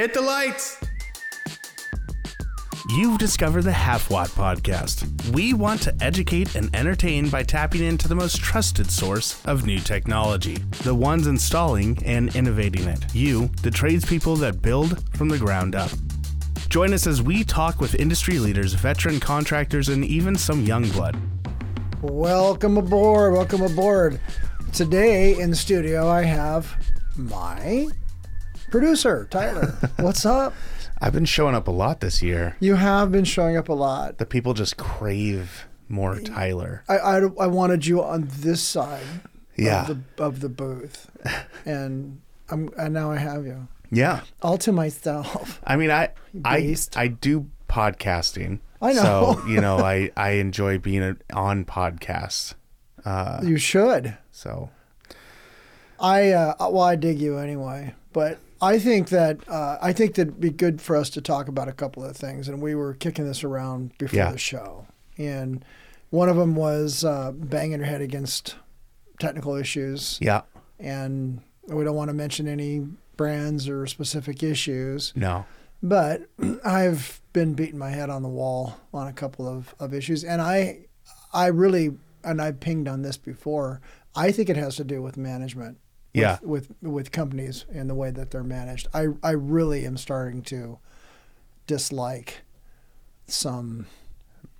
Hit the lights. You've discovered the Half Watt Podcast. We want to educate and entertain by tapping into the most trusted source of new technology, the ones installing and innovating it. You, the tradespeople that build from the ground up. Join us as we talk with industry leaders, veteran contractors, and even some young blood. Welcome aboard. Welcome aboard. Today in the studio, I have my producer, Tyler. What's up? I've been showing up a lot this year. You have been showing up a lot. The people just crave more Tyler. I, I, I wanted you on this side Yeah. of, the, of the booth, and I'm and now I have you Yeah. all to myself. I mean, I I. I do podcasting. I know. So you know, I I enjoy being on podcasts. Uh, You should. so I uh, well, I dig you anyway, but I think that uh, I think that it'd be good for us to talk about a couple of things, and we were kicking this around before Yeah. the show, and one of them was uh, banging your head against technical issues, yeah, and we don't want to mention any brands or specific issues, no, but I've been beating my head on the wall on a couple of, of issues, and I I really and I pinged on this before. I think it has to do with management with, Yeah. with with companies and the way that they're managed. I I really am starting to dislike some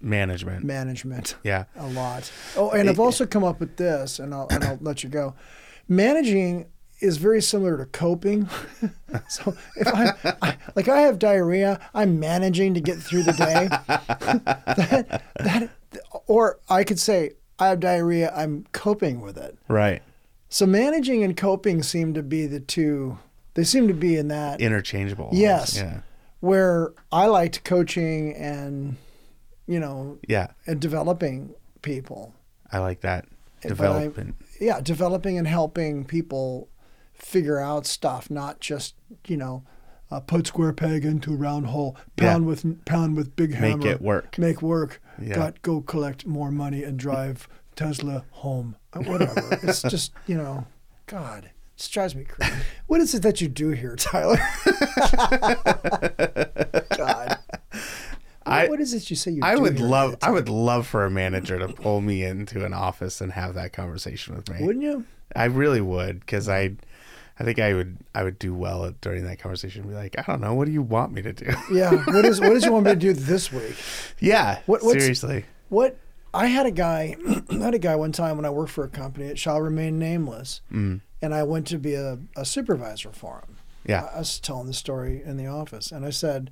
management. management yeah, a lot. Oh, and I've eh, eh. also come up with this, and I'll and I'll let you go. Managing is very similar to coping. so if I, I like I have diarrhea, I'm managing to get through the day. that, that or I could say I have diarrhea, I'm coping with it. right. So managing and coping seem to be the two. They seem to be in that Interchangeable. almost. Yes. Yeah. where I liked coaching and you know Yeah. and developing people. I like that But I- development. yeah, developing and helping people figure out stuff, not just you know, uh, put square peg into round hole, Yeah. pound with pound with big hammer, Make it work. make work. Yeah. Got go collect more money and drive Tesla home. Uh, Whatever. it's just you know, God, it just drives me crazy. What is it that you do here, Tyler? God. I- what is it you say you I do would here? love I would love for a manager to pull me into an office and have that conversation with me. Wouldn't you? I really would because I I think I would I would do well at, during that conversation. Be like, I don't know, what do you want me to do? Yeah. What is what does you want me to do this week? yeah, What- seriously. What I had a guy, I had a guy one time when I worked for a company. It shall remain nameless, Mm. and I went to be a, a supervisor for him. Yeah, I was telling the story in the office, and I said,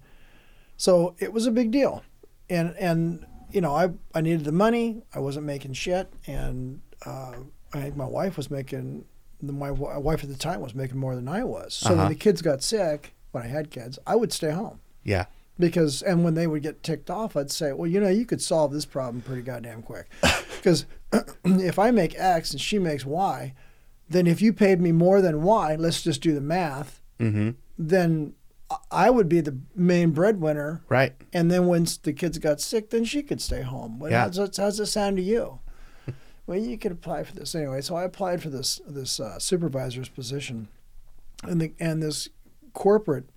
so it was a big deal, and and you know I I needed the money. I wasn't making shit, and uh, I think my wife was making. My wi- wife at the time was making more than I was. So Uh-huh. when the kids got sick, when I had kids, I would stay home yeah, because and when they would get ticked off i'd say well you know you could solve this problem pretty goddamn quick because if i make x and she makes y then if you paid me more than y let's just do the math mm-hmm. then i would be the main breadwinner right. and then when the kids got sick then she could stay home well, Yeah. how's, how's that sound to you well you could apply for this anyway so i applied for this this uh, supervisor's position and the and this corporate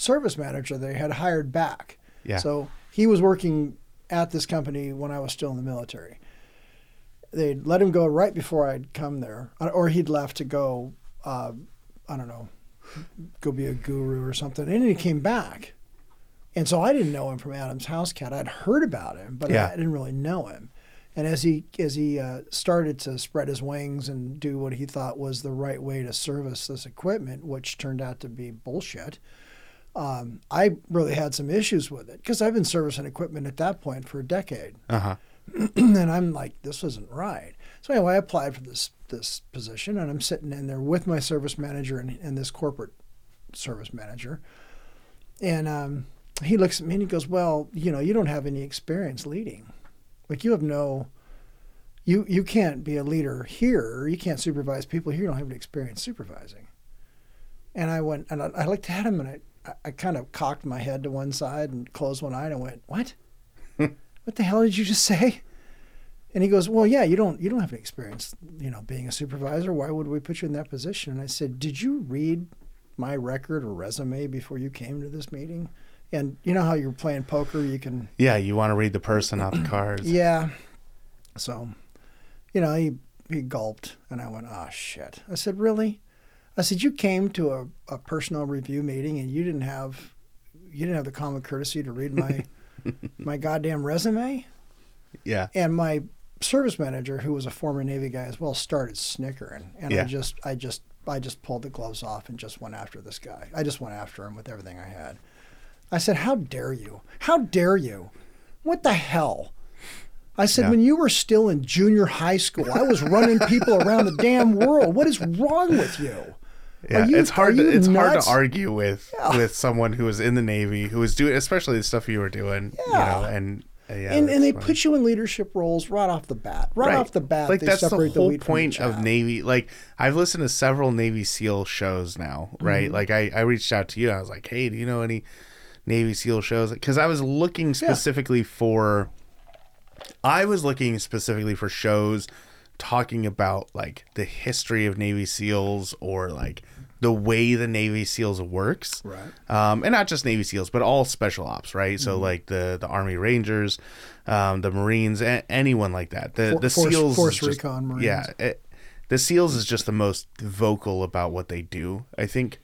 service manager they had hired back Yeah, so he was working at this company when I was still in the military. They'd let him go right before I'd come there, or he'd left to go, uh, I don't know, go be a guru or something. And then he came back. And so I didn't know him from Adam's House Cat. I'd heard about him, but Yeah. I didn't really know him. And as he as he uh, started to spread his wings and do what he thought was the right way to service this equipment, which turned out to be bullshit, um, I really had some issues with it because I've been servicing equipment at that point for a decade, uh huh. and I'm like, this isn't right. So anyway, I applied for this this position, and I'm sitting in there with my service manager and, and this corporate service manager, and um, he looks at me and he goes, "Well, you know, you don't have any experience leading, like you have no." You, you can't be a leader here. You can't supervise people here. You don't have any experience supervising. And I went and I, I looked at him and I, I, I kind of cocked my head to one side and closed one eye and I went, "What? Hmm. what the hell did you just say?" And he goes, "Well, yeah, you don't you don't have any experience, you know, being a supervisor. Why would we put you in that position?" And I said, "Did you read my record or resume before you came to this meeting? And you know how you're playing poker, you can Yeah, you want to read the person off the cards. yeah. So, you know, he he gulped, and I went, "Oh shit!" I said, "Really?" I said, "You came to a, a personal review meeting, and you didn't have you didn't have the common courtesy to read my my goddamn resume." Yeah. And my service manager, who was a former Navy guy as well, started snickering, and I just I just I just pulled the gloves off and just went after this guy. I just went after him with everything I had. I said, "How dare you? How dare you? What the hell?" I said, Yeah. "When you were still in junior high school, I was running people around the damn world. What is wrong with you?" Yeah, you- it's hard. To, it's hard to argue with Yeah. with someone who was in the Navy, who was doing, especially the stuff you were doing. Yeah. You know, and uh, yeah, and and they fine. put you in leadership roles right off the bat. Right, off the bat, like they that's the whole the point of. Navy. Like I've listened to several Navy SEAL shows now, right? Mm-hmm. Like I, I reached out to you. I was like, hey, do you know any Navy SEAL shows? Because I was looking specifically for. I was looking specifically for shows talking about like the history of Navy SEALs or like the way the Navy SEALs works, Right. Um, and not just Navy SEAls, but all special ops, right? So Mm-hmm. like the the Army Rangers, um, the Marines, a- anyone like that. The For- the Force- SEAls, Force just- Recon Marines. yeah. It, the SEAls is just the most vocal about what they do. I think.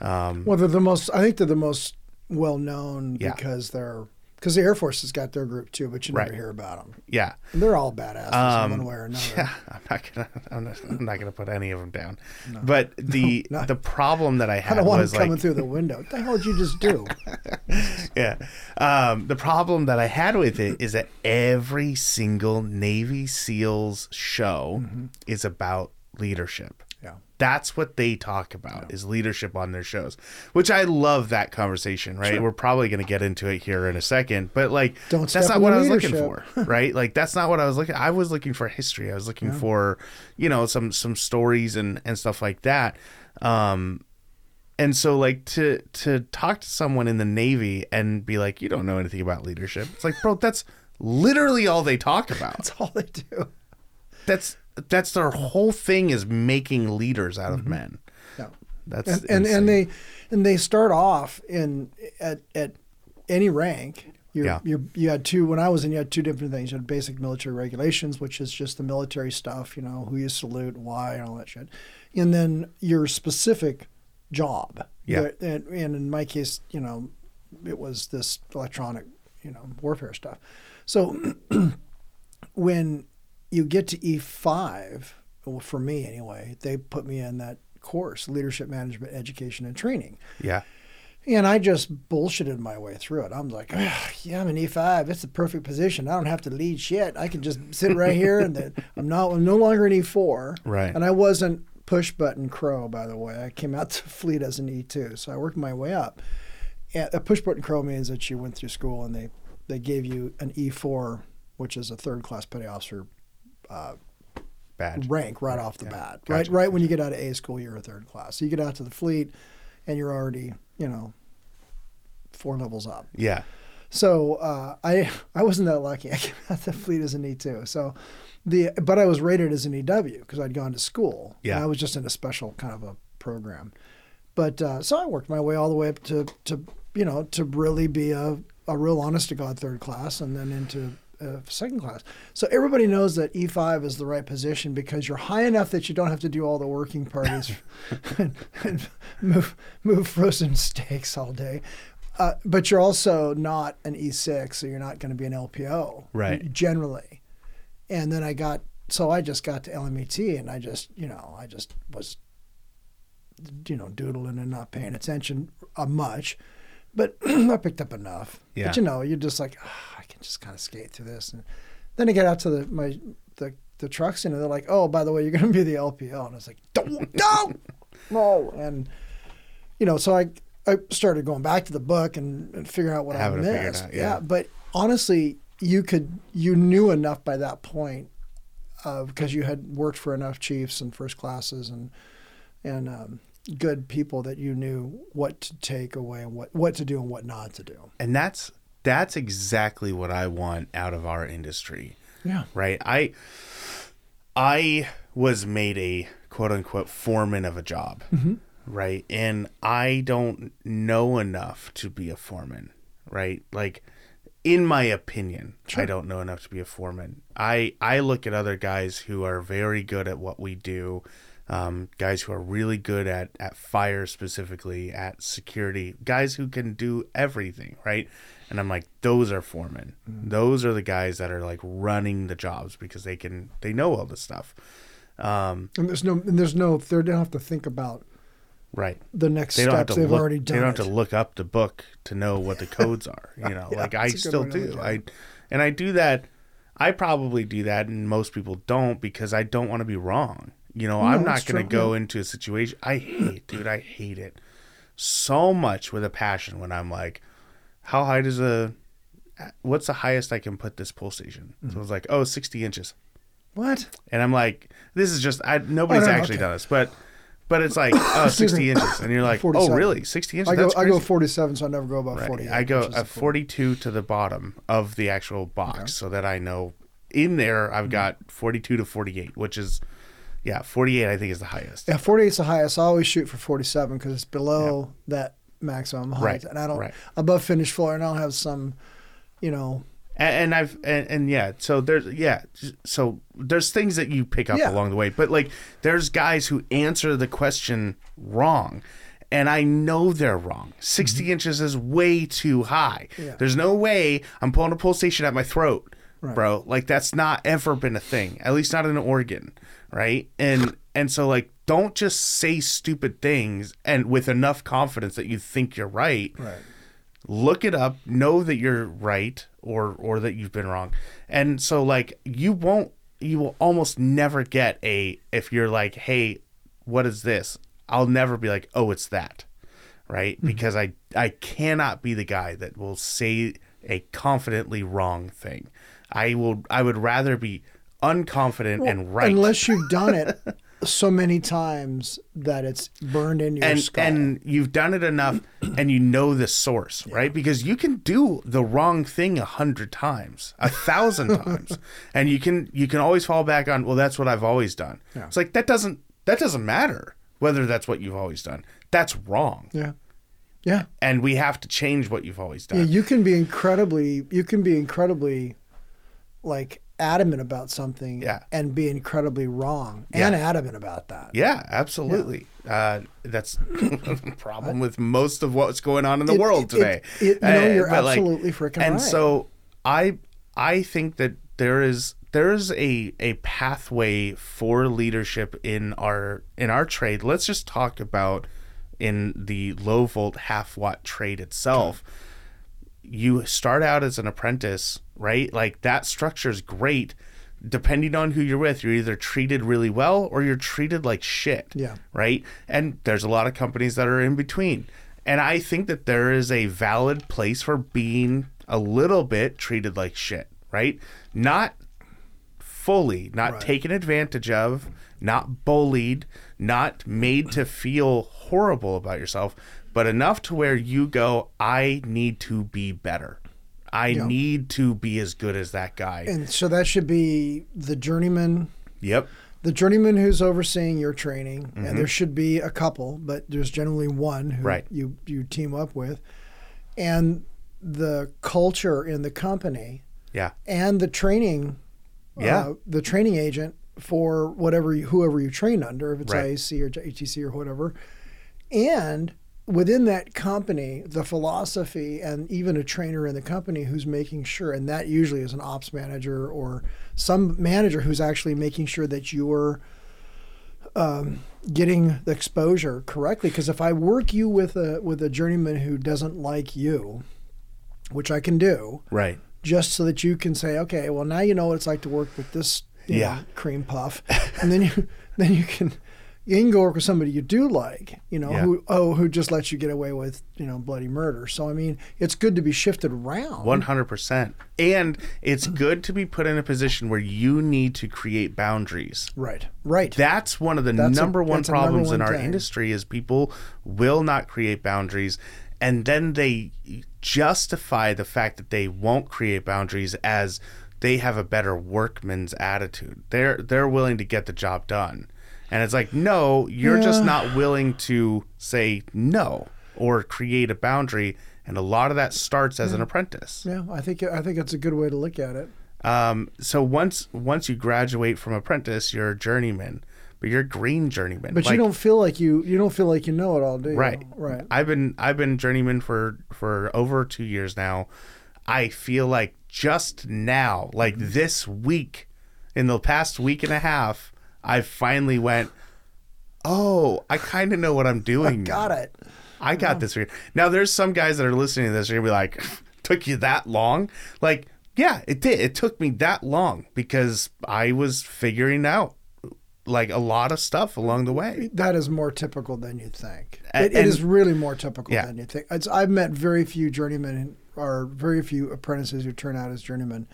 Um, Well, they're the most. I think they're the most well known Yeah. because they're because the Air Force has got their group too, but you never Right. hear about them. yeah. And they're all badasses Um, in one way or another. Yeah, I'm not gonna. I'm not, I'm not gonna put any of them down. But the No, the problem that I I had don't want was coming like, through the window. What the hell did you just do? yeah. Um, the problem that I had with it is that every single Navy SEALs show is about leadership. Yeah. That's what they talk about is leadership on their shows, which I love that conversation. Right, we're probably going to get into it here in a second, but like Don't that's not what I was looking for. Right, like that's not what I was looking. I was looking for history. I was looking for you know some some stories and and stuff like that. Um, and so like to to talk to someone in the Navy and be like, you don't know anything about leadership. It's like, bro, that's literally all they talk about. That's all they do. That's that's their whole thing is making leaders out of mm-hmm. men. Yeah. That's and, and and they and they start off in at at any rank. You're, Yeah. you're, you had two when I was in. You had two different things. You had basic military regulations, which is just the military stuff. You know who you salute, why, and all that shit. And then your specific job. Yeah. And, and in my case, you know, it was this electronic, you know, warfare stuff. So when you get to E5, well, for me anyway, they put me in that course, leadership management education and training. yeah, And I just bullshitted my way through it. I'm like, "Ah, yeah, I'm an E5. It's the perfect position. I don't have to lead shit. I can just sit right here and then I'm not I'm no longer an E4. Right. And I wasn't push button crow, by the way. I came out to fleet as an E2. So I worked my way up. And a push button crow means that you went through school and they, they gave you an E4, which is a third class petty officer bad. rank right off the yeah. bat. Gotcha. Right, right when you get out of A school, you're a third class. So you get out to the fleet, and you're already, you know, four levels up. Yeah, So uh, I I wasn't that lucky. I came out the fleet as an E two. So the but I was rated as an EW because I'd gone to school. Yeah. I was just in a special kind of a program. But uh, so I worked my way all the way up to to you know to really be a a real honest to god third class and then into uh, second class. So everybody knows that E5 is the right position because you're high enough that you don't have to do all the working parties and, and move move frozen steaks all day. Uh, but you're also not an E6, so you're not going to be an LPO. Right. Generally. And then I got, so I just got to LMET and I just, you know, I just was, you know, doodling and not paying attention uh, much. But I picked up enough. Yeah. But you know, you're just like, "Ah, I can just kind of skate through this. And then I get out to the my the the trucks and they're like, oh, by the way, you're going to be the LPO, and I was like, don't, no, no, and you know, so I I started going back to the book and, and figuring out what Having I missed. out, yeah. but honestly, you could you knew enough by that point uh, because you had worked for enough chiefs and first classes and and um, good people that you knew what to take away and what what to do and what not to do. and that's that's exactly what I want out of our industry. Yeah. right? I I was made a quote unquote foreman of a job, right? And I don't know enough to be a foreman, right? Like in my opinion, Sure. I don't know enough to be a foreman. I I look at other guys who are very good at what we do, um, guys who are really good at at fire specifically, at security, guys who can do everything, right? And I'm like, those are foremen. Those are the guys that are like running the jobs because they can they know all this stuff. Um, And there's no, and there's no, they don't have to think about right. the next they steps. They've look, already done. They don't it. have to look up the book to know what the codes are. You know, Yeah, like I that's a good still way to look do. I, and I do that. I probably do that, and most people don't because I don't want to be wrong. You know, I'm not going to go into a situation. I hate, dude. I hate it so much with a passion when I'm like, how high does a, what's the highest I can put this pull station? Mm-hmm. So it's like, oh, 60 inches. What? And I'm like, this is just I nobody's Oh, no, actually okay. done this, but but it's like oh, 60 inches, and you're like, oh really, 60 inches? I go, I go 47, so I never go above Right. 48. I go a 42 to the bottom of the actual box, so that I know in there Mm-hmm. I've got 42 to 48, which is yeah, 48 I think is the highest. Yeah, 48 is the highest. I always shoot for 47 because it's below that maximum height. Right, And I don't, right. above finished floor, and I'll have some, you know, and, and I've and, and yeah, so there's yeah, so there's things that you pick up Yeah. along the way, but like there's guys who answer the question wrong, and I know they're wrong. 60 inches is way too high. Mm-hmm. Yeah. There's no way I'm pulling a pull station at my throat, Right. bro. Like that's not ever been a thing, at least not in Oregon, right? And and so like don't just say stupid things and with enough confidence that you think you're right. Right. look it up know that you're right or or that you've been wrong. And so like you won't you will almost never get a if you're like hey what is this? I'll never be like oh it's that. Right? Mm-hmm. Because i i cannot be the guy that will say a confidently wrong thing. I will i would rather be unconfident and right. Unless you've done it so many times that it's burned in your and skull. and you've done it enough and you know the source right because you can do the wrong thing a hundred times a thousand times and you can you can always fall back on well that's what i've always done Yeah. it's like that doesn't that doesn't matter whether that's what you've always done that's wrong yeah. Yeah. and we have to change what you've always done Yeah, you can be incredibly you can be incredibly like adamant about something Yeah. and be incredibly wrong and adamant about that. Yeah, absolutely. Uh, that's a problem with most of what's going on in the It- world it- today. it- no, Uh, you're but, like, absolutely freaking And right. so I I think that there is there is a a pathway for leadership in our in our trade. Let's just talk about in the low volt half watt trade itself. You start out as an apprentice, right? Like that structure is great. Depending on who you're with, you're either treated really well or you're treated like shit Yeah. right? And there's a lot of companies that are in between. And I think that there is a valid place for being a little bit treated like shit, right? Not fully, not Right. taken advantage of, not bullied, not made to feel horrible about yourself, but enough to where you go, I need to be better. I Yeah. need to be as good as that guy. And so that should be the journeyman yep. the journeyman who's overseeing your training, and there should be a couple, but there's generally one who Right. you you team up with, and the culture in the company Yeah. and the training, Yeah. uh, the training agent for whatever you, whoever you train under, if it's Right. IAC or HTC or whatever, and within that company, the philosophy and even a trainer in the company who's making sure, and that usually is an ops manager or some manager who's actually making sure that you're um, getting the exposure correctly. Because if I work you with a with a journeyman who doesn't like you, which I can do, Right. just so that you can say, okay, well now you know what it's like to work with this Yeah. know, cream puff, and then you then you can you can go work with somebody you do like, you know, Yeah. who oh who just lets you get away with you know bloody murder. So I mean, it's good to be shifted around. One hundred percent, and it's good to be put in a position where you need to create boundaries. right, right. That's one of the That's a- number one that's a number problems in our thing. industry is people will not create boundaries, and then they justify the fact that they won't create boundaries as they have a better workman's attitude. They're they're willing to get the job done, And it's like, no, you're just not willing to say no or create a boundary. And a lot of that starts as an apprentice. Yeah, I think I think that's a good way to look at it. Um, so once once you graduate from apprentice, you're a journeyman, but you're a green journeyman. But you don't feel like you you don't feel like you know it all, do you? Right. Right. I've been I've been journeyman for for over two years now. I feel like just now, like this week, in the past week and a half, I finally went. Oh, I kind of know what I'm doing. Got it. I got this. Now, there's some guys that are listening to this are gonna be like, "Took you that long?" Like, yeah, it did. It took me that long because I was figuring out like a lot of stuff along the way. That is more typical than you think. A- It, it is really more typical Yeah. than you think. It's, I've met very few journeymen or very few apprentices who turn out as journeymen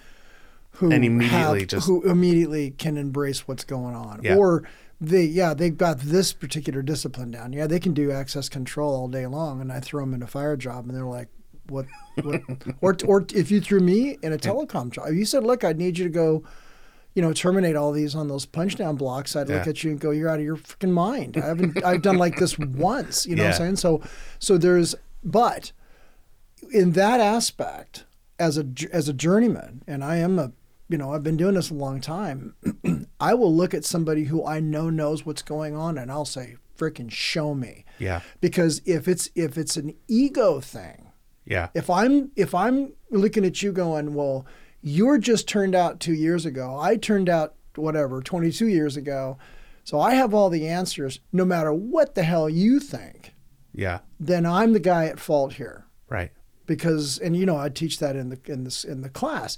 who And immediately have- just- who immediately can embrace what's going on, Yeah. or they yeah they've got this particular discipline down. Yeah, they can do access control all day long, and I throw them in a fire job, and they're like. What, what or or if you threw me in a telecom job, you said, "Look, I need you to go you know, terminate all these on those punch down blocks, I'd look at you and go, "You're out of your freaking mind." I haven't. I've done like this once. You know what I'm saying? So, so there's, but in that aspect, as a as a journeyman, and I am a, you know, I've been doing this a long time. I will look at somebody who I know knows what's going on, and I'll say, "Freaking show me," Yeah, because if it's if it's an ego thing, yeah, if I'm if I'm looking at you going, well, you're just turned out two years ago. I turned out whatever 22 years ago, so I have all the answers. No matter what the hell you think, yeah. then I'm the guy at fault here Right. because, and you know, I teach that in the in this in the class.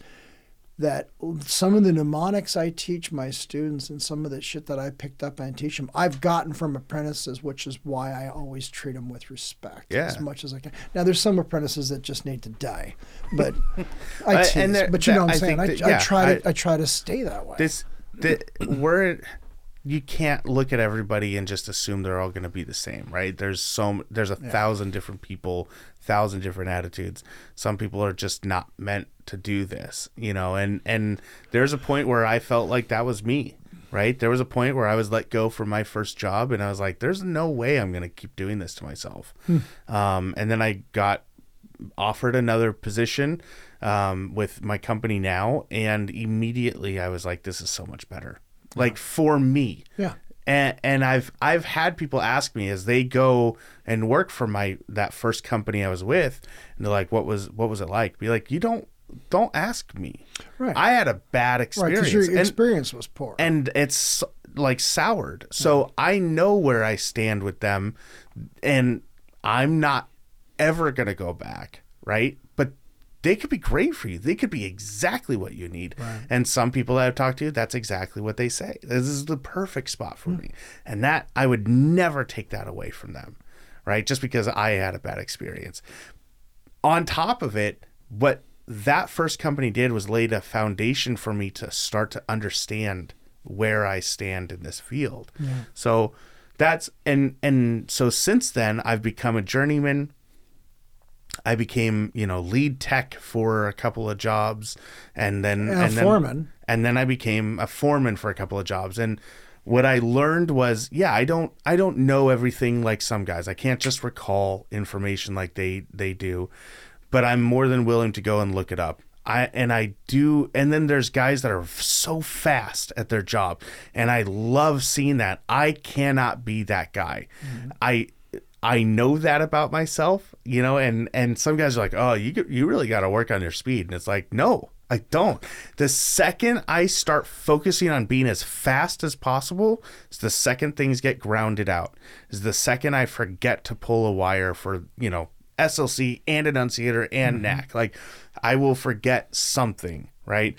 That some of the mnemonics I teach my students and some of the shit that I picked up and teach them, I've gotten from apprentices, which is why I always treat them with respect Yeah. as much as I can. Now, there's some apprentices that just need to die, but Uh, I and tease. there- but you that- know what I'm saying. I, that- I yeah, try to I- I, try to stay that way. This the we're you can't look at everybody and just assume they're all going to be the same, right? There's so there's a thousand different people, thousand different attitudes. Some people are just not meant to do this, you know. And and there's a point where I felt like that was me, right? There was a point where I was let go from my first job, and I was like, "There's no way I'm going to keep doing this to myself." Um, and then I got offered another position um, with my company now, and immediately I was like, "This is so much better." Like for me, yeah. and and I've I've had people ask me as they go and work for my that first company I was with, and they're like, "What was what was it like?" Be like, "You don't don't ask me." Right. I had a bad Right, experience, because your and, experience was poor. and it's like soured. So I know where I stand with them, and I'm not ever gonna go back, right? They could be great for you. They could be exactly what you need. And some people that I've talked to, that's exactly what they say. This is the perfect spot for hmm. me, and that I would never take that away from them, right? Just because I had a bad experience on top of it, what that first company did was laid a foundation for me to start to understand where I stand in this field. So that's and and so since then I've become a journeyman. I became, you know, lead tech for a couple of jobs and then And a then, foreman. and then I became a foreman for a couple of jobs. And what I learned was yeah I don't I don't know everything like some guys. I can't just recall information like they they do but I'm more than willing to go and look it up. I and I do and then there's guys that are so fast at their job and I love seeing that. I cannot be that guy. Mm-hmm. I I know that about myself, you know, and and some guys are like, "Oh, you you really got to work on your speed." And it's like, "No, I don't." The second I start focusing on being as fast as possible, is the second things get grounded out. Is the second I forget to pull a wire for, you know, SLC and annunciator and mm-hmm. NAC. Like I will forget something, right?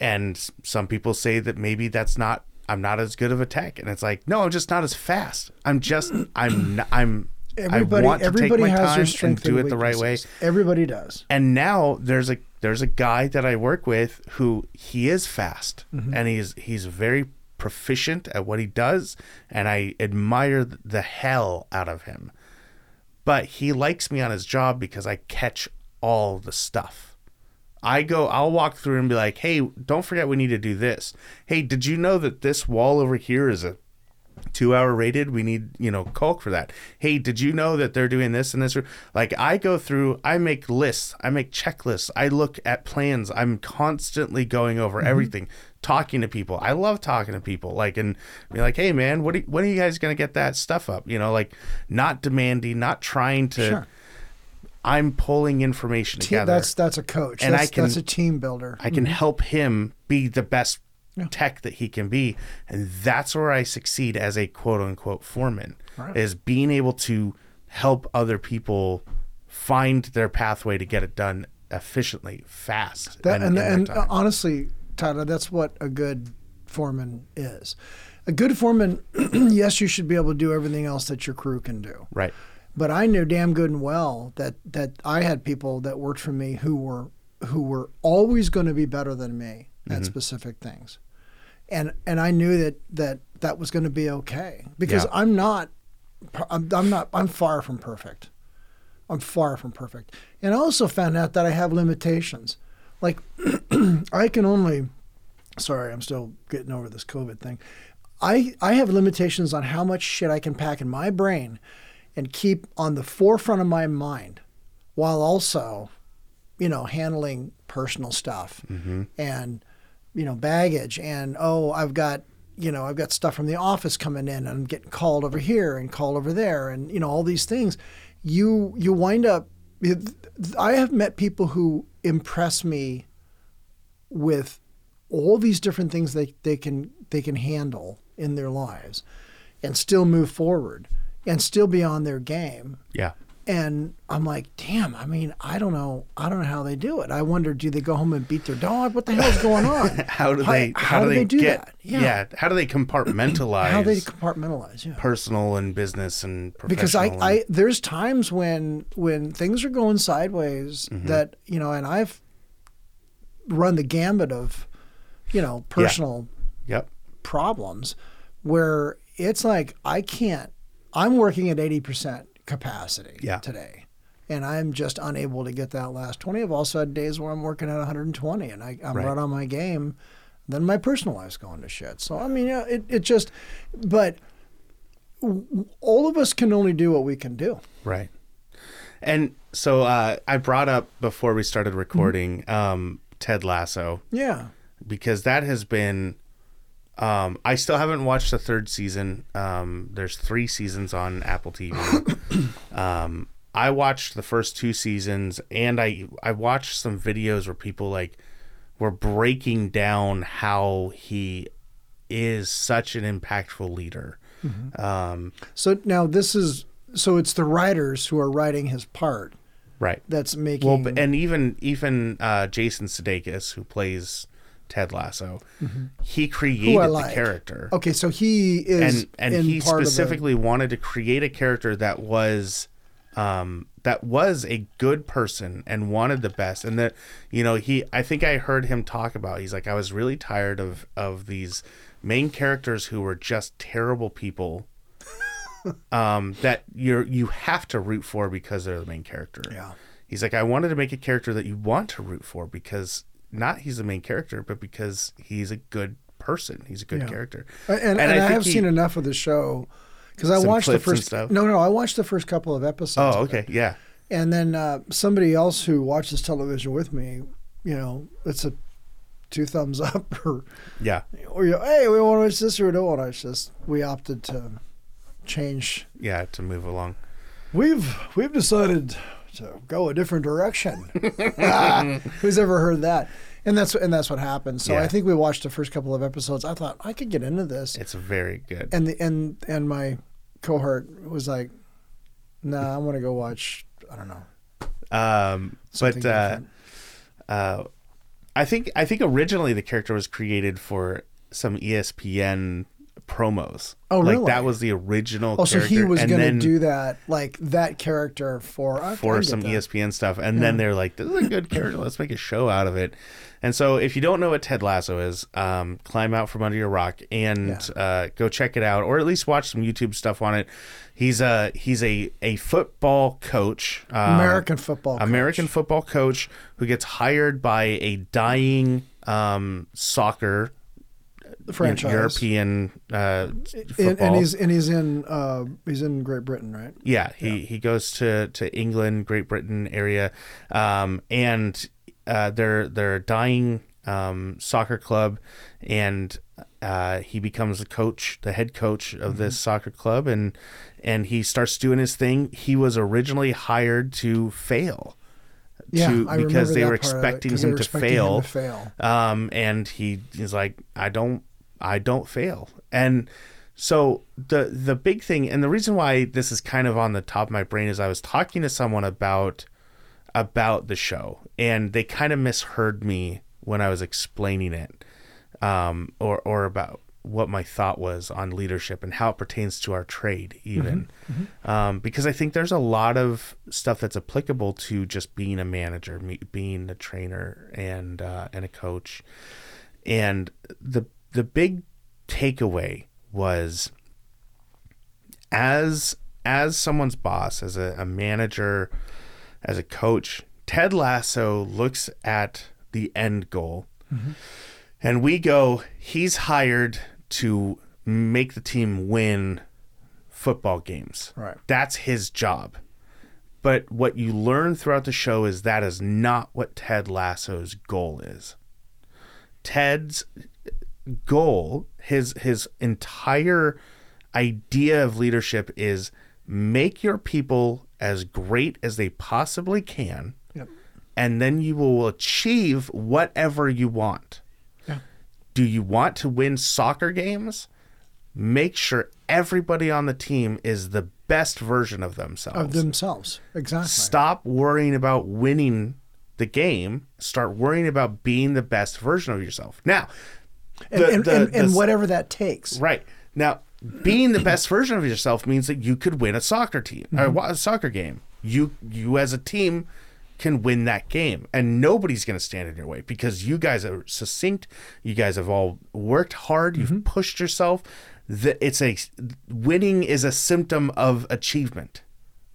And some people say that maybe that's not I'm not as good of a tech, and it's like, no, I'm just not as fast. I'm just I'm I'm everybody I want to everybody take my has time their strength and do it the right way. Everybody does. And now there's a there's a guy that I work with who he is fast mm-hmm. and he's he's very proficient at what he does, and I admire the hell out of him. But he likes me on his job because I catch all the stuff. I go, I'll walk through and be like, hey, don't forget we need to do this. Hey, did you know that this wall over here is a two hour rated we need you know caulk for that hey did you know that they're doing this and this like i go through i make lists i make checklists i look at plans i'm constantly going over Mm-hmm. everything talking to people i love talking to people like and be like hey man what are, when are you guys gonna get that stuff up you know like not demanding not trying to Sure. i'm pulling information together that's that's a coach. And I can- that's a team builder. I can help him be the best Yeah. tech that he can be. And that's where I succeed as a quote unquote foreman Right. is being able to help other people find their pathway to get it done efficiently, fast. That, and and, uh, honestly, Tyler, that's what a good foreman is. A good foreman, yes, you should be able to do everything else that your crew can do. right. But I knew damn good and well that that I had people that worked for me who were who were always going to be better than me at mm-hmm. specific things, and and I knew that that that was going to be okay because Yeah. I'm not I'm, I'm not I'm far from perfect. I'm far from perfect, and I also found out that I have limitations. Like I can only sorry, I'm still getting over this COVID thing. I I have limitations on how much shit I can pack in my brain and keep on the forefront of my mind while also, you know, handling personal stuff mm-hmm. and you know, baggage and oh, I've got you know, I've got stuff from the office coming in and I'm getting called over here and called over there and you know, all these things. You you wind up I have met people who impress me with all these different things they, they can they can handle in their lives and still move forward and still be on their game Yeah. And I'm like, damn, I mean, I don't know I don't know how they do it. I wonder do they go home and beat their dog? What the hell's going on? How do they how, do they, do get that? yeah. how do they compartmentalize How they compartmentalize, yeah. personal and business and professional because I, and- I there's times when when things are going sideways Mm-hmm. that you know and I've run the gambit of you know personal Yep. problems where it's like I can't I'm working at 80% capacity Yeah. today and I'm just unable to get that last 20 I've also had days where I'm working at 120 and I, I'm Right. right. on my game then my personal life's going to shit so I mean yeah, it, it just but all of us can only do what we can do Right. And so uh, I brought up before we started Mm-hmm. recording um, Ted Lasso yeah because that has been. Um, I still haven't watched the third season. Um, there's three seasons on Apple TV. um, I watched the first two seasons, and I I watched some videos where people like were breaking down how he is such an impactful leader. Mm-hmm. Um, so now this is so it's the writers who are writing his part right. that's making Well, and even even uh, Jason Sudeikis, who plays Ted Lasso, he created I the character, okay so he is and and he part of the- specifically wanted to create a character that was, um, that was a good person and wanted the best, and that you know he, I think I heard him talk about. He's like, I was really tired of of these main characters who were just terrible people. um, that you're you have to root for because they're the main character. Yeah. He's like, I wanted to make a character that you want to root for because not he's the main character, but because he's a good person. He's a good Yeah. character. And, and, And I, I have he- seen enough of the show because I watched the first. stuff? No, no, I watched the first couple of episodes. Oh, okay, yeah, And then uh, somebody else who watches television with me, you know, it's a two thumbs up or yeah, or you hey, we want to watch this or we don't want to watch this. We opted to change. yeah. To move along. We've we've decided to go a different direction. Ah, Who's ever heard that? And that's and that's what happened. So Yeah. I think we watched the first couple of episodes. I thought I could get into this. It's very good. and the and and my cohort was like, "Nah, I want to go watch. I don't know." Um, but uh, uh, I think I think originally the character was created for some ESPN promos. Oh, like really? that was the original. oh, so he was and going to then do that, like that character for I for some that. ESPN stuff, and then they're like, "This is a good character. Let's make a show out of it." And so, if you don't know what Ted Lasso is, um, climb out from under your rock and uh, go check it out, or at least watch some YouTube stuff on it. He's a he's a a football coach, um, American football. coach. American football coach who gets hired by a dying um, soccer franchise. European uh, and, and he's and he's in uh, he's in Great Britain, right? Yeah, he, he goes to, to England, Great Britain area, um, and uh, they're they're a dying um, soccer club, and uh, he becomes the coach, the head coach of this soccer club, and and he starts doing his thing. He was originally hired to fail, Yeah, to, I because they were part of it, expecting 'cause they him were to expecting fail. Him to fail. Um, and he is like, I don't, I don't fail. And so the the big thing, and the reason why this is kind of on the top of my brain is I was talking to someone about about the show, and they kind of misheard me when I was explaining it, um, or or about what my thought was on leadership and how it pertains to our trade, even. Um, because I think there's a lot of stuff that's applicable to just being a manager, me, being a trainer, and uh, and a coach. And the the big takeaway was as as someone's boss, as a, a manager, as a coach, Ted Lasso looks at the end goal, mm-hmm. and we go, he's hired to make the team win football games. Right. That's his job. But what you learn throughout the show is that is not what Ted Lasso's goal is. Ted's goal, his his entire idea of leadership is make your people as great as they possibly can Yep. and then you will achieve whatever you want. Yeah. Do you want to win soccer games? Make sure everybody on the team is the best version of themselves. Of themselves, exactly. Stop worrying about winning the game. Start worrying about being the best version of yourself. Now, and, the- and, the- and, and the- whatever that takes. Right. Now, being the best version of yourself means that you could win a soccer team or Mm-hmm. a soccer game. You you as a team can win that game and nobody's going to stand in your way because you guys are succinct. You guys have all worked hard. You've Mm-hmm. pushed yourself. The, it's a winning is a symptom of achievement,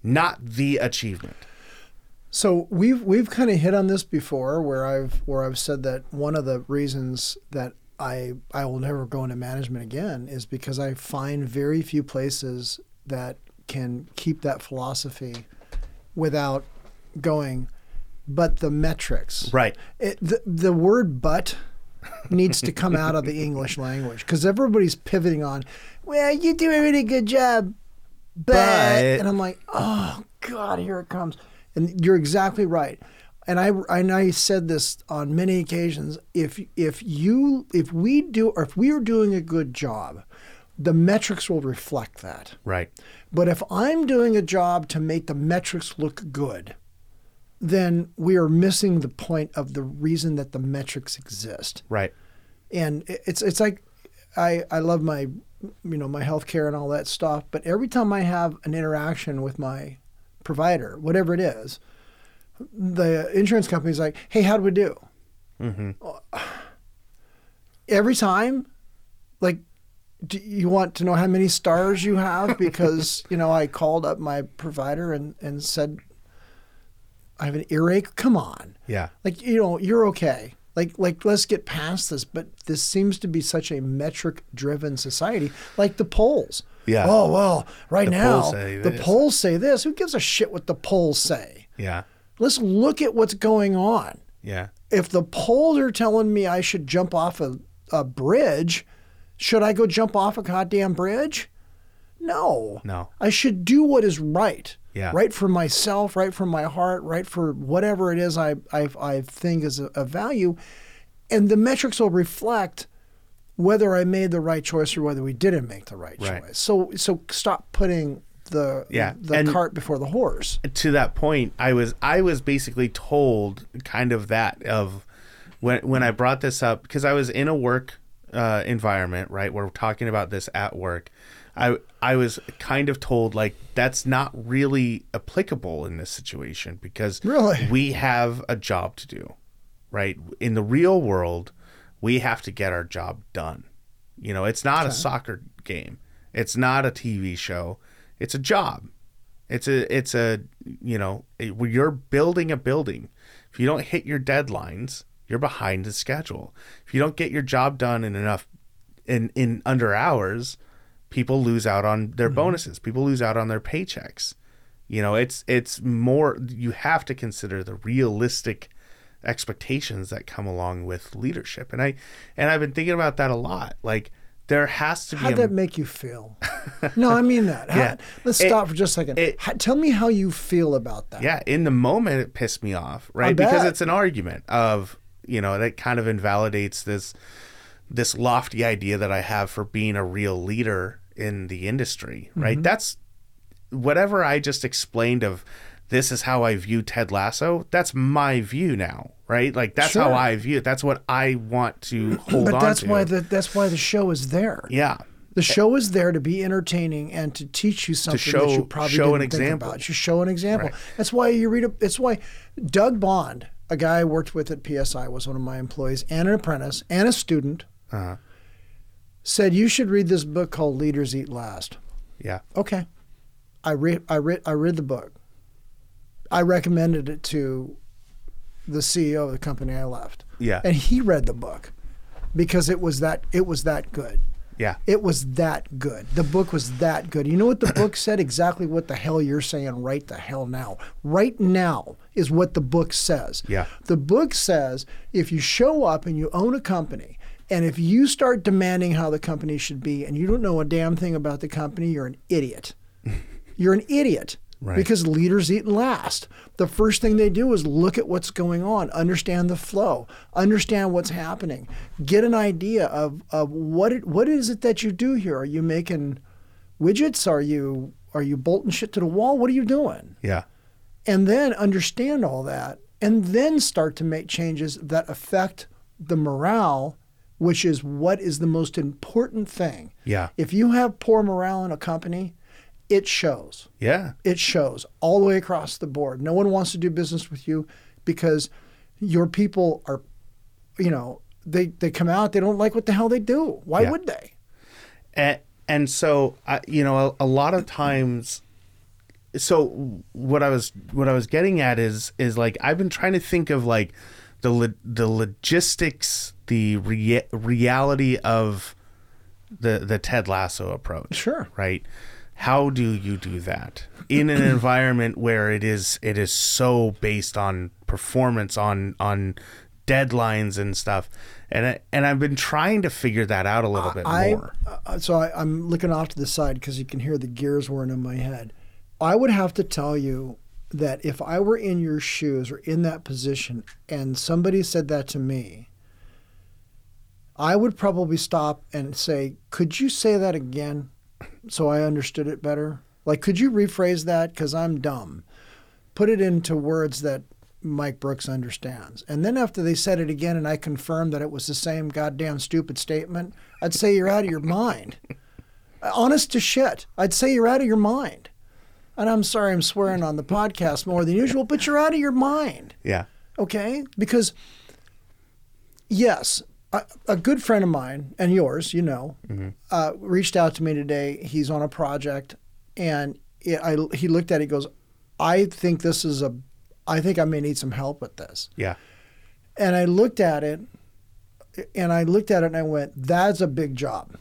not the achievement. So we've we've kind of hit on this before, where I've where I've said that one of the reasons that I I will never go into management again is because I find very few places that can keep that philosophy without going. But the metrics, Right. It, the the word "but" needs to come out of the English language because everybody's pivoting on. Well, you do a really good job, but, But- and I'm like, oh God, here it comes. And you're exactly right. And I and I said this on many occasions. If if you if we do or if we are doing a good job, the metrics will reflect that. Right. But if I'm doing a job to make the metrics look good, then we are missing the point of the reason that the metrics exist. Right. And it's it's like I I love my you know my healthcare and all that stuff, but every time I have an interaction with my provider, whatever it is, the insurance company's like, "Hey, how do we do?" Mm-hmm. Every time, like, do you want to know how many stars you have? Because you know I called up my provider and and said, "I have an earache." Come on, Yeah. like you know you're okay like like let's get past this but this seems to be such a metric driven society like the polls Yeah. oh well right The now polls say the polls say this who gives a shit what the polls say Yeah. Let's look at what's going on Yeah. if the polls are telling me i should jump off a, a bridge should i go jump off a goddamn bridge no No. I should do what is right. Yeah. Right for myself, right for my heart, right for whatever it is I I, I think is a, a value, and the metrics will reflect whether I made the right choice or whether we didn't make the right, Right. choice. So so stop putting the Yeah, the and- cart before the horse. to that point, I was I was basically told kind of that of when when I brought this up because I was in a work uh, environment, right? We're talking about this at work. I I was kind of told like that's not really applicable in this situation because Really? we have a job to do, right? In the real world, we have to get our job done. You know, it's not a soccer game. It's not a TV show. It's a job. It's a it's a you know you're building a building. If you don't hit your deadlines, you're behind the schedule. If you don't get your job done in enough in in under hours, people lose out on their mm-hmm. bonuses. People lose out on their paychecks. You know, it's it's more you have to consider the realistic expectations that come along with leadership. And I and I've been thinking about that a lot. Like there has to be How'd a, that make you feel? no, I mean that. How- Yeah. let's It- stop for just a second. it- How- tell me how you feel about that. Yeah, in the moment it pissed me off, right? Because it's an argument of, you know, that kind of invalidates this this lofty idea that I have for being a real leader in the industry, right? Mm-hmm. That's whatever I just explained of this is how I view Ted Lasso, that's my view now, right? Like that's how I view it. That's what I want to hold but on that's to. why the that's why the show is there. yeah. The show is there to be entertaining and to teach you something that show- you probably show an didn't think example. about. To show an example. Right. That's why you read. A, it's why Doug Bond, a guy I worked with at PSI, was one of my employees, and an apprentice, and a student, Uh-huh. said you should read this book called Leaders Eat Last. Yeah. Okay, I read. I read. I read the book. I recommended it to the CEO of the company I left, Yeah. and he read the book because it was that it was that good. Yeah. It was that good. The book was that good. You know what the book said? Exactly what the hell you're saying right the hell now. Right now is what the book says. Yeah. The book says if you show up and you own a company, and if you start demanding how the company should be and you don't know a damn thing about the company, you're an idiot. you're an idiot. Right. Because leaders eat last. The first thing they do is look at what's going on, understand the flow, understand what's happening, get an idea of, of what it, what is it that you do here. Are you making widgets? Are you are you bolting shit to the wall? What are you doing? Yeah. and then understand all that and then start to make changes that affect the morale which is what is the most important thing Yeah. if you have poor morale in a company it shows Yeah. it shows all the way across the board no one wants to do business with you because your people are you know they they come out they don't like what the hell they do why Yeah. would they and, and so I, you know a, a lot of times so what i was what i was getting at is is like i've been trying to think of like the lo- the logistics the rea- reality of the the ted lasso approach Sure. right how do you do that? In an environment where it is it is so based on performance on on deadlines and stuff and I, and I've been trying to figure that out a little bit I, more. Uh, so I, I'm looking off to the side because you can hear the gears whirring in my head. I would have to tell you that if I were in your shoes or in that position and somebody said that to me, I would probably stop and say, Could you say that again so I understood it better? Like, could you rephrase that? Because I'm dumb. Put it into words that Mike Brooks understands. And then after they said it again and I confirmed that it was the same goddamn stupid statement, I'd say you're out of your mind. Honest to shit. I'd say you're out of your mind. And I'm sorry I'm swearing on the podcast more than usual, but you're out of your mind. yeah Okay? Because, yes, a, a good friend of mine and yours, you know, uh, reached out to me today. He's on a project, and it, I, he looked at it. He goes, "I think this is a, I think I may need some help with this." yeah And I looked at it, and I looked at it, and I went, "That's a big job."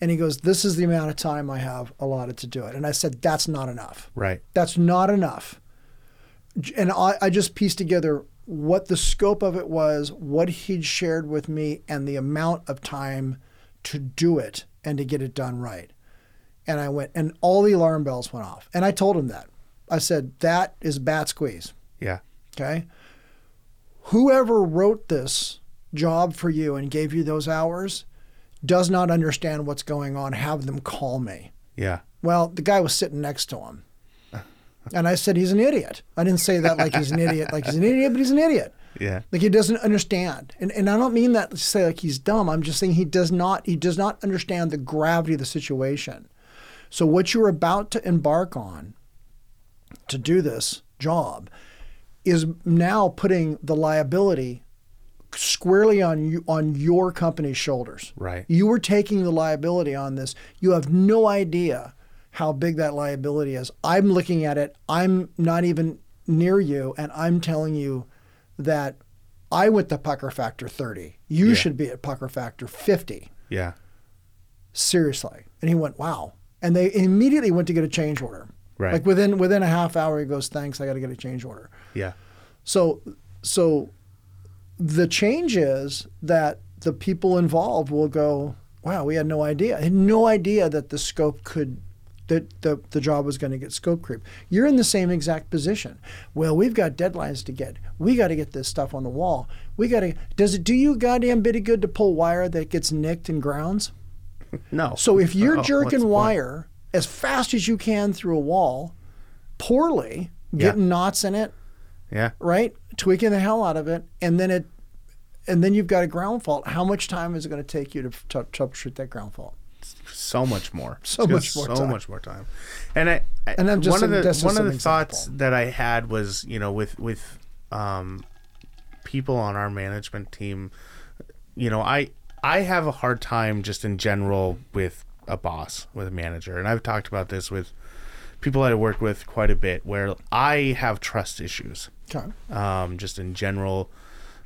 And he goes, "This is the amount of time I have allotted to do it." And I said, "That's not enough." right That's not enough. And I, I just pieced together what the scope of it was, what he'd shared with me, and the amount of time to do it and to get it done right. And I went, and all the alarm bells went off. And I told him that. I said, that is bat squeeze. yeah Okay. Whoever wrote this job for you and gave you those hours does not understand what's going on. Have them call me. yeah Well, the guy was sitting next to him. And I said, he's an idiot. I didn't say that like he's an idiot, like he's an idiot, but he's an idiot. yeah Like he doesn't understand. And, and I don't mean that to say like he's dumb. I'm just saying he does not he does not understand the gravity of the situation. So what you're about to embark on to do this job is now putting the liability squarely on you on your company's shoulders. Right. You were taking the liability on this. You have no idea how big that liability is. I'm looking at it. I'm not even near you, and I'm telling you that I went to pucker factor 30. You Yeah. should be at pucker factor 50. Yeah. Seriously. And he went, wow. And they immediately went to get a change order. Right. Like within within a half hour, he goes, thanks, I got to get a change order. Yeah. So, so the change is that the people involved will go, wow, we had no idea. I had no idea that the scope could, that the, the job was going to get scope creep. You're in the same exact position. Well, we've got deadlines to get. We got to get this stuff on the wall. We got to, does it do you goddamn bitty good to pull wire that gets nicked and grounds? No. So if you're Oh, jerking wire as fast as you can through a wall, poorly, Yeah. getting knots in it, Yeah. right? Tweaking the hell out of it, and then it, and then you've got a ground fault. How much time is it going to take you to troubleshoot that ground fault? So much more. So It's much more so time. much more time. And I, I And I'm just one of the one of the thoughts that I had was you know with with um, people on our management team, you know I I have a hard time just in general with a boss with a manager, and I've talked about this with people that I work with quite a bit, where I have trust issues Okay. um, just in general.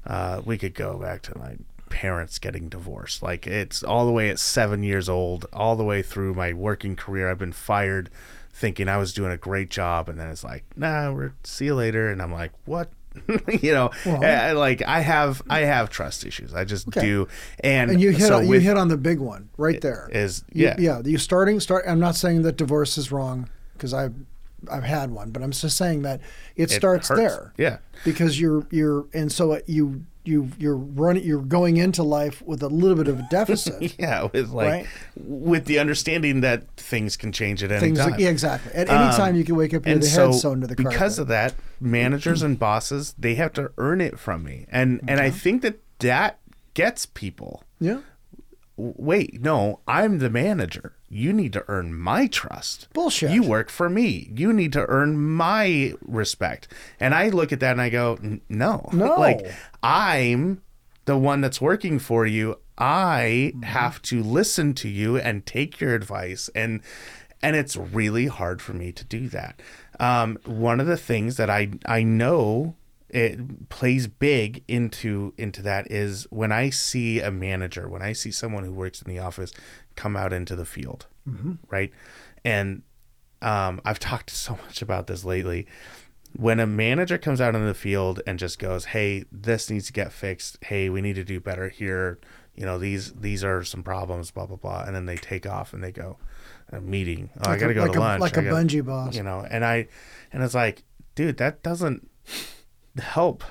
Uh, we could go back to my parents getting divorced. Like it's all the way at seven years old, all the way through my working career. I've been fired thinking I was doing a great job, and then it's like, nah, we're see you later, and I'm like, what? you know, Well- I- like I have I have trust issues. I just Okay. do, and And you hit so on, you with- hit on the big one right there. is You- yeah yeah. You starting start. I'm not saying that divorce is wrong because I've I've had one, but I'm just saying that it, It starts hurts. there. Yeah. because you're you're and so you you you're running you're going into life with a little bit of a deficit. Yeah, with like Right. with the understanding that things can change at any Things time. like, yeah, exactly. At any Um, time you can wake up with and so head sewn to the carpet. because of that, managers and bosses they have to earn it from me, and and I think that that gets people. yeah, Wait, no, I'm the manager. You need to earn my trust. Bullshit. You work for me. You need to earn my respect. And I look at that and I go, no, No. like I'm the one that's working for you. I Mm-hmm. have to listen to you and take your advice and and it's really hard for me to do that. Um, one of the things that I I know it plays big into into that is when I see a manager, when I see someone who works in the office come out into the field, right? And um, I've talked so much about this lately. When a manager comes out in the field and just goes, "Hey, this needs to get fixed. Hey, we need to do better here. You know, these these are some problems. Blah blah blah." And then they take off and they go a meeting. Oh, I Like got to a- go like to a- lunch. like I a gotta-" bungee boss. You know, and I and it's like, dude, that doesn't help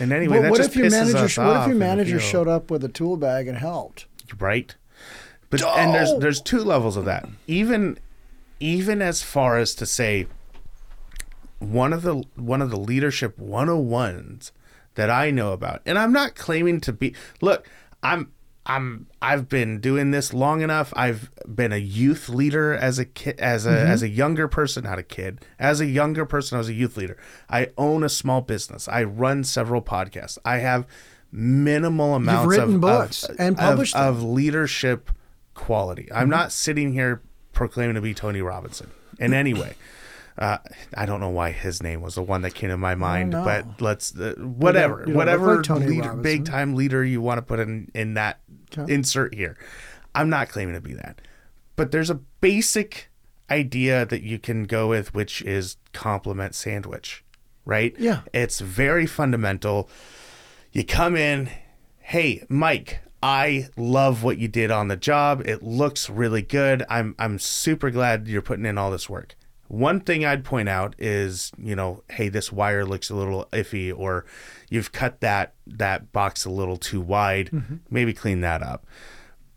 in any way. What, that what just if your pisses manager? us What if your in the manager showed up with a tool bag and helped? right but and there's Oh! there's two levels of that even even as far as to say one of the one of the leadership 101s that I know about and I'm not claiming to be look I'm I'm I've been doing this long enough I've been a youth leader as a kid as a as a younger person not a kid as a younger person I was a youth leader I own a small business I run several podcasts I have minimal amounts written of, books of, and of- published them. of leadership quality. I'm Mm-hmm. not sitting here proclaiming to be Tony Robinson in any way. Uh, I don't know why his name was the one that came to my mind, but let's uh, whatever, you don't look whatever like leader, big time leader you want to put in in that Okay. insert here. I'm not claiming to be that, but there's a basic idea that you can go with, which is compliment sandwich, right? Yeah. it's very fundamental you come in, hey, Mike, I love what you did on the job. It looks really good. I'm I'm super glad you're putting in all this work. One thing I'd point out is, you know, hey, this wire looks a little iffy or you've cut that that box a little too wide. Mm-hmm. Maybe clean that up.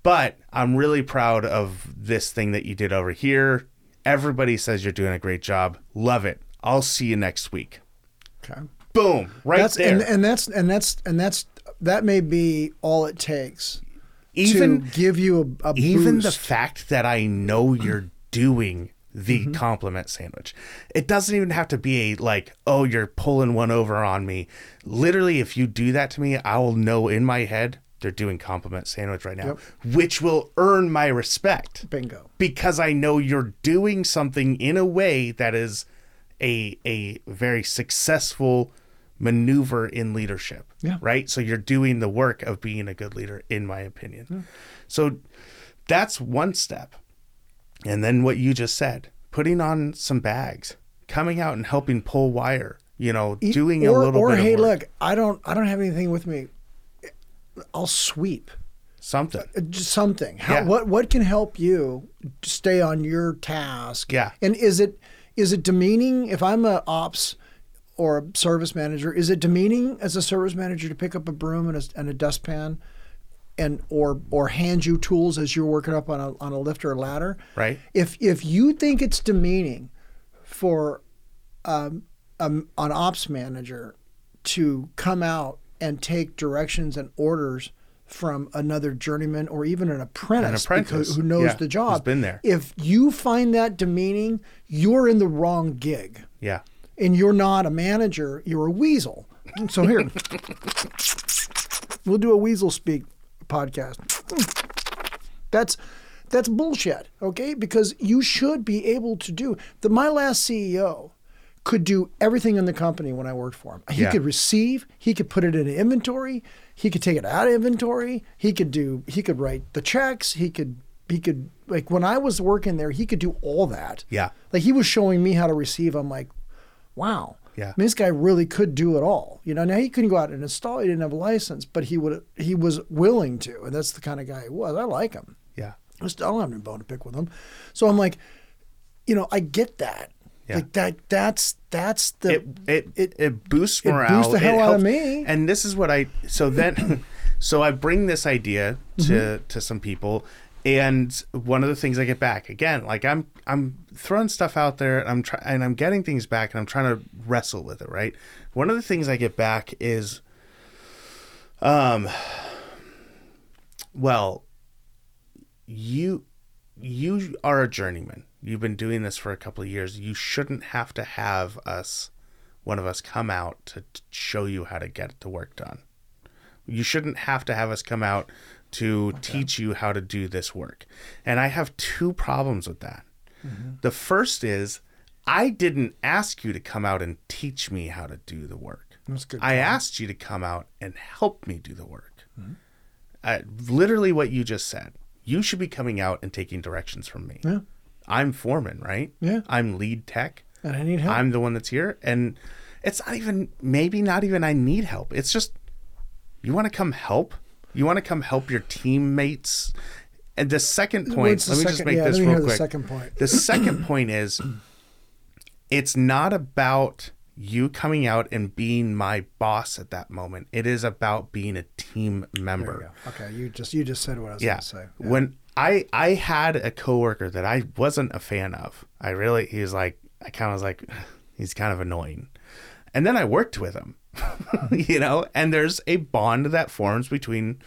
But I'm really proud of this thing that you did over here. Everybody says you're doing a great job. Love it. I'll see you next week. Okay. Boom, right that's there. and, and that's and that's and that's that may be all it takes even to give you a, a even the fact that I know you're doing the mm-hmm. compliment sandwich. It doesn't even have to be a like, oh, you're pulling one over on me. Literally, if you do that to me, I will know in my head they're doing compliment sandwich right now, which will earn my respect bingo. because I know you're doing something in a way that is a a very successful maneuver in leadership. Yeah. Right. So you're doing the work of being a good leader, in my opinion. So that's one step. And then what you just said, putting on some bags, coming out and helping pull wire, you know, doing or, a little or bit Or hey look i don't i don't have anything with me. I'll sweep. Something. Uh, just something. How, Yeah. what what can help you stay on your task? Yeah. and is it is it demeaning? If i'm a ops or a service manager is it demeaning as a service manager to pick up a broom and a, and a dustpan and or or hand you tools as you're working up on a on a lift or a ladder Right. if if you think it's demeaning for um, um, an ops manager to come out and take directions and orders from another journeyman or even an apprentice, an apprentice, because, who knows yeah, the job. been there. If you find that demeaning, you're in the wrong gig, Yeah. and you're not a manager. You're a weasel. So here, we'll do a weasel speak podcast. That's that's bullshit, okay? Because you should be able to do the my last CEO could do everything in the company when I worked for him. He Yeah. could receive, he could put it in inventory, he could take it out of inventory, he could do he could write the checks, he could he could like when I was working there, he could do all that. Yeah. Like he was showing me how to receive. I'm like, wow. Yeah. I mean, this guy really could do it all. You know, now he couldn't go out and install. He didn't have a license, but he would. He was willing to, and that's the kind of guy he was. I like him. Yeah. I still don't have any bone to pick with him. So I'm like, you know, I get that. Yeah. Like that. That's that's the. it it it- it, boosts it morale. boosts the hell out of helps- me. And this is what I so then so I bring this idea to Mm-hmm. to some people and one of the things I get back again like I'm I'm throwing stuff out there and I'm trying and I'm getting things back and I'm trying to wrestle with it, right? One of the things I get back is um well you you are a journeyman. You've been doing this for a couple of years. You shouldn't have to have us one of us come out to t- show you how to get the work done. You shouldn't have to have us come out to teach you how to do this work. And I have two problems with that. The first is I didn't ask you to come out and teach me how to do the work. That's good. I asked you to come out and help me do the work. Uh, literally, what you just said. You should be coming out and taking directions from me. Yeah. I'm foreman, right? Yeah. I'm lead tech. And I need help. I'm the one that's here. And it's not even, maybe not even I need help. It's just, you want to come help? You want to come help your teammates? And the second point, the let me just make yeah, this real hear the quick. second point. The second point is it's not about you coming out and being my boss at that moment. It is about being a team member. you. Okay, you just you just said what I was Yeah. going to say. Yeah. When I I had a coworker that I wasn't a fan of. I really he was like I kind of was like he's kind of annoying. And then I worked with him. you know, and there's a bond that forms between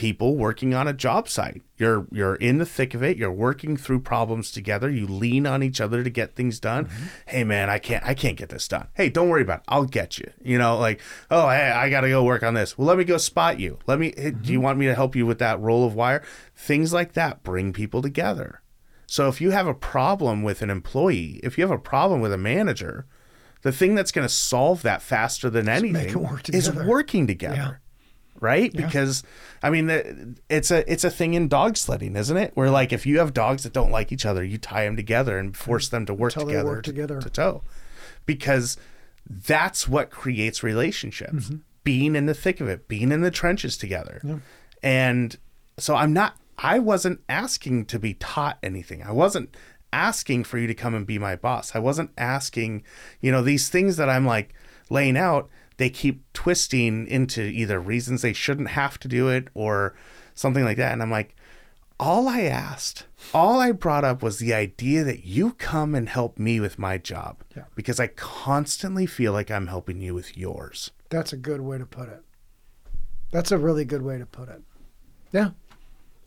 people working on a job site. You're you're in the thick of it. You're working through problems together. You lean on each other to get things done. Hey man, I can't I can't get this done. Hey, don't worry about it. I'll get you. You know, like, oh, hey, I got to go work on this. Well, let me go spot you. Let me hey, do you want me to help you with that roll of wire? Things like that bring people together. So if you have a problem with an employee, if you have a problem with a manager, the thing that's going to solve that faster than anything work is working together. Right? Because I mean it's a it's a thing in dog sledding, isn't it? Where like if you have dogs that don't like each other, you tie them together and force them to work Until together work to, together. to toe. Because that's what creates relationships. Mm-hmm. Being in the thick of it, being in the trenches together. And so I'm not I wasn't asking to be taught anything. I wasn't asking for you to come and be my boss. I wasn't asking, you know, these things that I'm like laying out, they keep twisting into either reasons they shouldn't have to do it or something like that. And I'm like, all I asked, all I brought up was the idea that you come and help me with my job Yeah. because I constantly feel like I'm helping you with yours. That's a good way to put it. That's a really good way to put it. Yeah.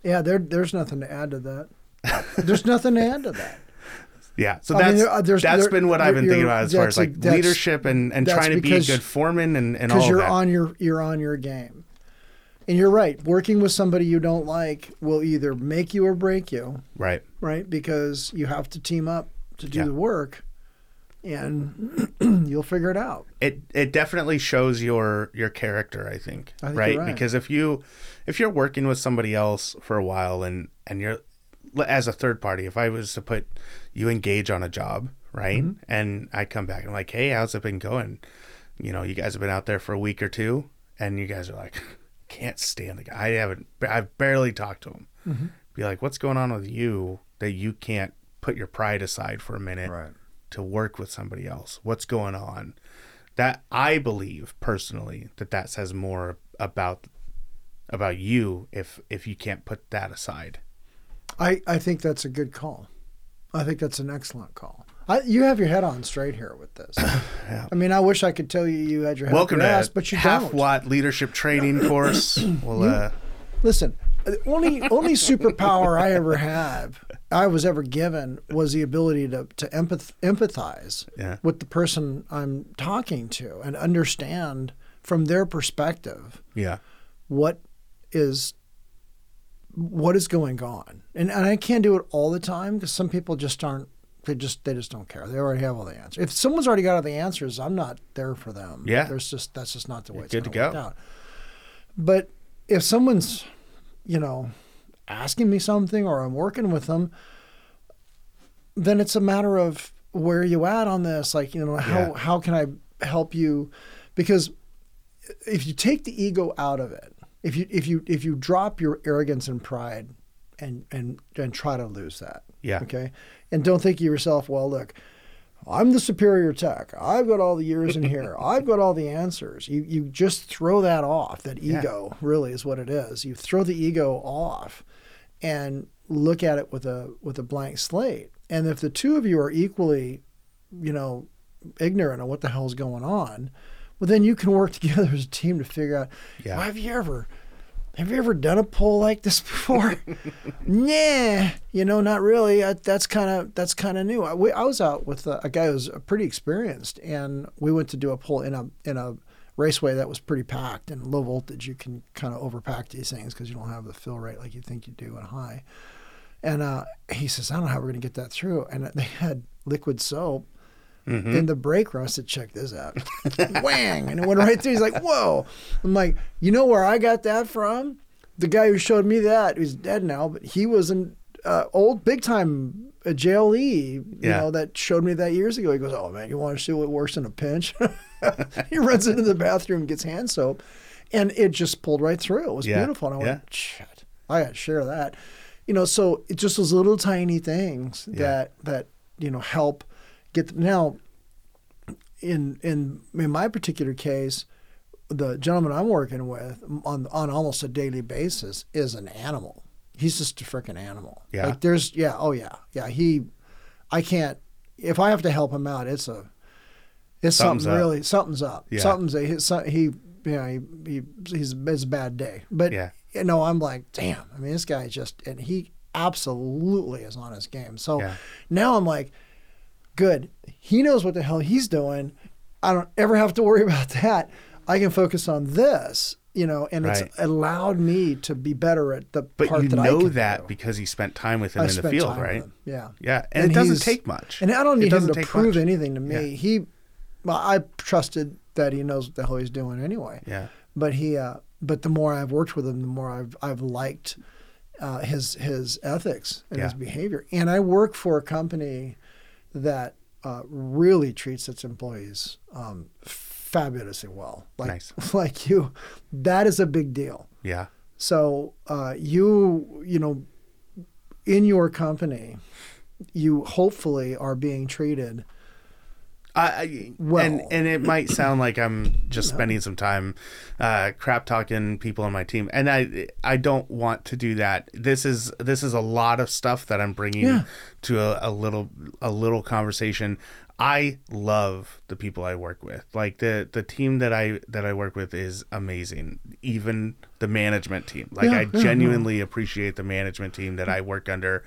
Yeah, there there's nothing to add to that. there's nothing to add to that. Yeah, so I mean, that's there- uh, there's- that's there- been what I've been thinking about as far as like leadership and, and trying to be a good foreman and, and all Because you're that. on your you're on your game. And you're right. Working with somebody you don't like will either make you or break you, right. right? Because you have to team up to do Yeah. the work. and you'll figure it out. it it definitely shows your your character i think, I think right? right. because if you if you're working with somebody else for a while and and you're as a third party if i was to put you engage on a job right? Mm-hmm. and i come back and I'm like hey how's it been going? You know you guys have been out there for a week or two and you guys are like can't stand the guy. I haven't i've barely talked to him. Mm-hmm. be like what's going on with you that you can't put your pride aside for a minute to work with somebody else? What's going on? That i believe personally that that says more about about you if if you can't put that aside I, I think that's a good call. I think that's an excellent call. I, you have your head on straight here with this. I mean, I wish I could tell you you had your head welcome up your ass, but you half don't. watt leadership training course well uh Listen, the only only superpower I ever have, I was ever given, was the ability to to empath, empathize Yeah. with the person I'm talking to and understand from their perspective yeah what is what is going on. And and I can't do it all the time because some people just aren't they just they just don't care. They already have all the answers. If someone's already got all the answers, I'm not there for them. Yeah. There's just that's just not the way You're it's good to go. out. But if someone's, you know, asking me something or I'm working with them, then it's a matter of where are you at on this? Like, you know, how Yeah. how can I help you? Because if you take the ego out of it, if you if you if you drop your arrogance and pride and and and try to lose that, Yeah. okay, and don't think of yourself, well, look, I'm the superior tech. I've got all the years in here. I've got all the answers. You you just throw that off. That Yeah. ego really is what it is. You throw the ego off and look at it with a with a blank slate. And if the two of you are equally, you know, ignorant of what the hell's going on, well then you can work together as a team to figure out Yeah. "Well, have you ever have you ever done a poll like this before? nah, you know, not really. I, that's kind of that's kind of new. I, we, I was out with a, a guy who was pretty experienced, and we went to do a poll in a in a raceway that was pretty packed and low voltage. You can kind of overpack these things because you don't have the fill rate like you think you do in high. And uh, he says, I don't know how we're going to get that through. And they had liquid soap Mm-hmm. in the brake run. I said, check this out. Whang! And it went right through. He's like, whoa. I'm like, you know where I got that from? The guy who showed me that, who's dead now, but he was an uh, old big time uh, JLE, you Yeah. know, that showed me that years ago. He goes, oh man, you want to see what works in a pinch? he runs into the bathroom, gets hand soap, and it just pulled right through. It was Yeah. beautiful. And I Yeah. went, shit, I got to share that. You know, so it just those little tiny things that that you know help get them. now. In in in my particular case, the gentleman I'm working with on on almost a daily basis is an animal. He's just a freaking animal. Yeah. Like there's yeah oh yeah yeah he, I can't if I have to help him out it's a, it's Something's something up. really something's up. Yeah. Something's a, he he you know he, he he's it's a bad day. But Yeah. you know I'm like damn. I mean this guy just and he absolutely is on his game. So Yeah. now I'm like good. He knows what the hell he's doing. I don't ever have to worry about that. I can focus on this, you know, and Right. it's allowed me to be better at the but part you that I know that do. because he spent time with him I in the field right. Yeah. yeah and, And it doesn't take much And I don't need him to prove much. anything to me. Yeah. He, well, I trusted that he knows what the hell he's doing anyway. yeah But he, uh, but the more I've worked with him, the more I've I've liked uh, his his ethics and his behavior. And I work for a company that uh, really treats its employees um, fabulously well. Like Nice. like you, that is a big deal. yeah So uh, you you know, in your company, you hopefully are being treated. I, I Well- and and it might sound like I'm just spending some time uh, crap talking people on my team, and I I don't want to do that. This is this is a lot of stuff that I'm bringing Yeah. to a, a little a little conversation. I love the people I work with. Like the the team that I that I work with is amazing. Even the management team. Like Yeah, I yeah, yeah. genuinely appreciate the management team that I work under.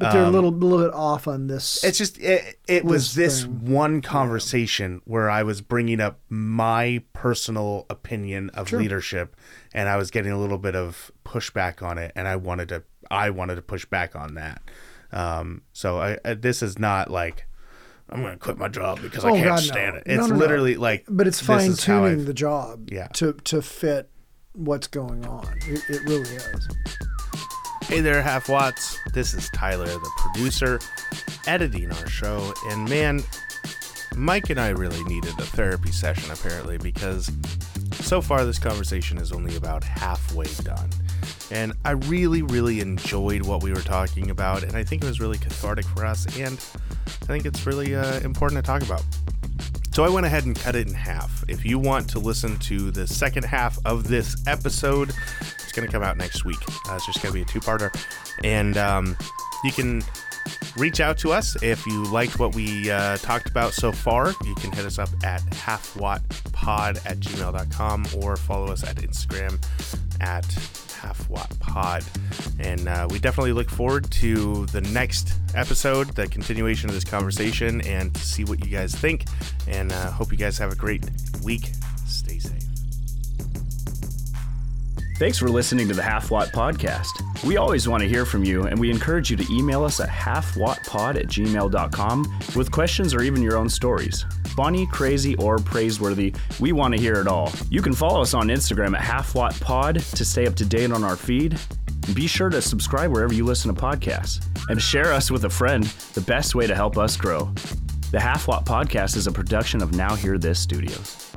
But they're a little little bit off on this. Um, It's just it, it was This thing. one conversation where I was bringing up my personal opinion of Sure. leadership, and I was getting a little bit of pushback on it, and I wanted to I wanted to push back on that. Um, so I, I, this is not like I'm going to quit my job because Oh, I can't God, no. stand it. It's no, no. literally like, But it's fine tuning the job Yeah. to to fit what's going on. It, it really is. Hey there, Half Watts. This is Tyler, the producer, editing our show. And man, Mike and I really needed a therapy session apparently because so far this conversation is only about halfway done. And I really, really enjoyed what we were talking about. And I think it was really cathartic for us. And I think it's really uh, important to talk about. So I went ahead and cut it in half. If you want to listen to the second half of this episode, it's going to come out next week. Uh, it's just going to be a two-parter, and um, you can reach out to us if you liked what we uh, talked about so far. You can hit us up at halfwattpod at gmail.com or follow us at Instagram at halfwattpod. And uh, we definitely look forward to the next episode, the continuation of this conversation, and see what you guys think. And uh, hope you guys have a great week. Stay safe. Thanks for listening to the Half Watt Podcast. We always want to hear from you, and we encourage you to email us at halfwattpod at gmail.com with questions or even your own stories. Funny, crazy, or praiseworthy, we want to hear it all. You can follow us on Instagram at halfwattpod to stay up to date on our feed. Be sure to subscribe wherever you listen to podcasts. And share us with a friend, the best way to help us grow. The Half Watt Podcast is a production of Now Hear This Studios.